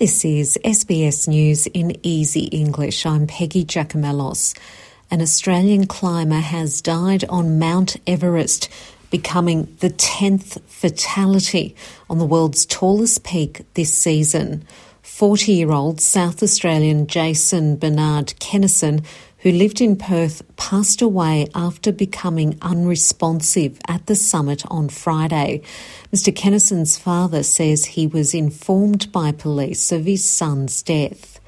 This is SBS News in Easy English. I'm Peggy Giakoumelos. An Australian climber has died on Mount Everest, becoming the 10th fatality on the world's tallest peak this season. 40 year old South Australian Jason Bernard Kennison who lived in Perth, passed away after becoming unresponsive at the summit on Friday. Mr. Kennison's father says he was informed by police of his son's death.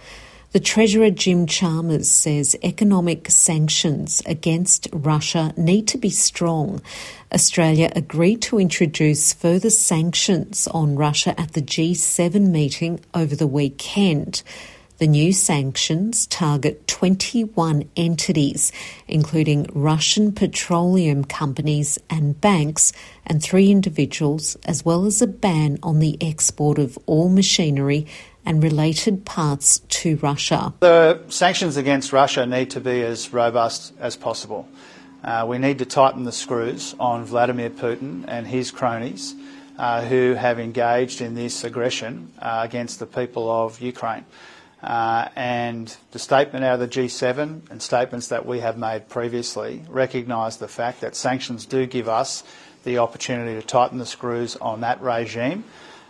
The Treasurer Jim Chalmers says economic sanctions against Russia need to be strong. Australia agreed to introduce further sanctions on Russia at the G7 meeting over the weekend. The new sanctions target 21 entities, including Russian petroleum companies and banks, and three individuals, as well as a ban on the export of all machinery and related parts to Russia. The sanctions against Russia need to be as robust as possible. Uh, we need to tighten the screws on Vladimir Putin and his cronies uh, who have engaged in this aggression uh, against the people of Ukraine. Uh, and the statement out of the G7 and statements that we have made previously recognise the fact that sanctions do give us the opportunity to tighten the screws on that regime.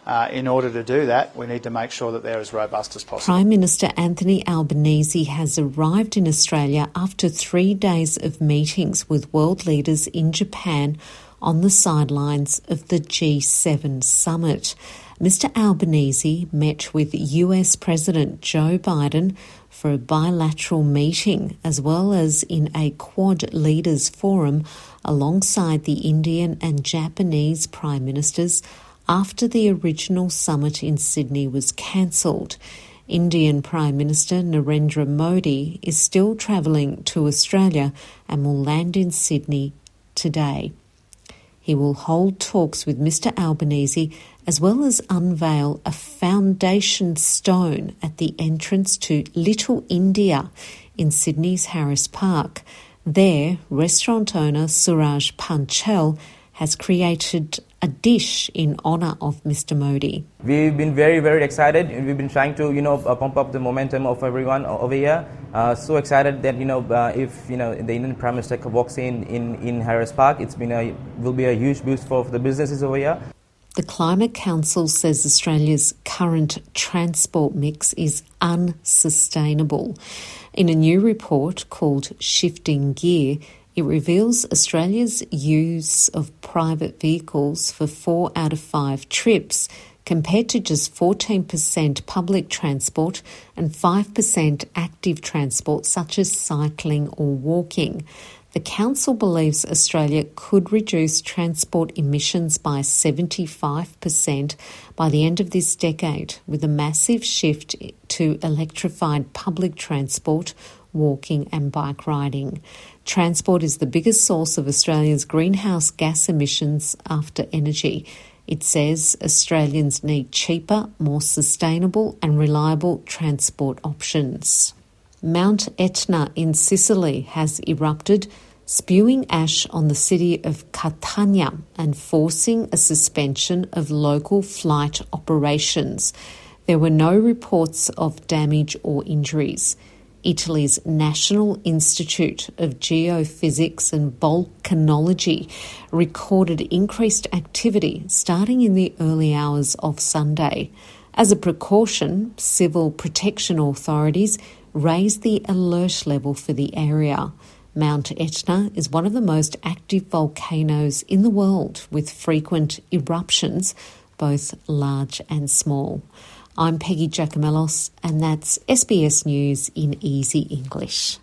Uh, in order to do that, we need to make sure that they're as robust as possible. Prime Minister Anthony Albanese has arrived in Australia after three days of meetings with world leaders in Japan on the sidelines of the G7 summit. Mr. Albanese met with US President Joe Biden for a bilateral meeting as well as in a Quad Leaders Forum alongside the Indian and Japanese Prime Ministers after the original summit in Sydney was cancelled. Indian Prime Minister Narendra Modi is still travelling to Australia and will land in Sydney today. He will hold talks with Mr. Albanese as well as unveil a foundation stone at the entrance to Little India in Sydney's Harris Park. There, restaurant owner Suraj Panchal has created a dish in honor of Mr. Modi. We've been very, very excited. We've been trying to, you know, uh, pump up the momentum of everyone over here. Uh, so excited that, you know, uh, if, you know, the Indian Prime Minister walks in, in in Harris Park, it's been a, will be a huge boost for, for the businesses over here. The Climate Council says Australia's current transport mix is unsustainable. In a new report called Shifting Gear, it reveals Australia's use of private vehicles for four out of five trips, compared to just 14% public transport and 5% active transport, such as cycling or walking. The Council believes Australia could reduce transport emissions by 75% by the end of this decade, with a massive shift to electrified public transport walking and bike riding. Transport is the biggest source of Australia's greenhouse gas emissions after energy. It says Australians need cheaper, more sustainable, and reliable transport options. Mount Etna in Sicily has erupted, spewing ash on the city of Catania and forcing a suspension of local flight operations. There were no reports of damage or injuries. Italy's National Institute of Geophysics and Volcanology recorded increased activity starting in the early hours of Sunday. As a precaution, civil protection authorities raised the alert level for the area. Mount Etna is one of the most active volcanoes in the world with frequent eruptions, both large and small. I'm Peggy Giakoumelos, and that's SBS News in Easy English.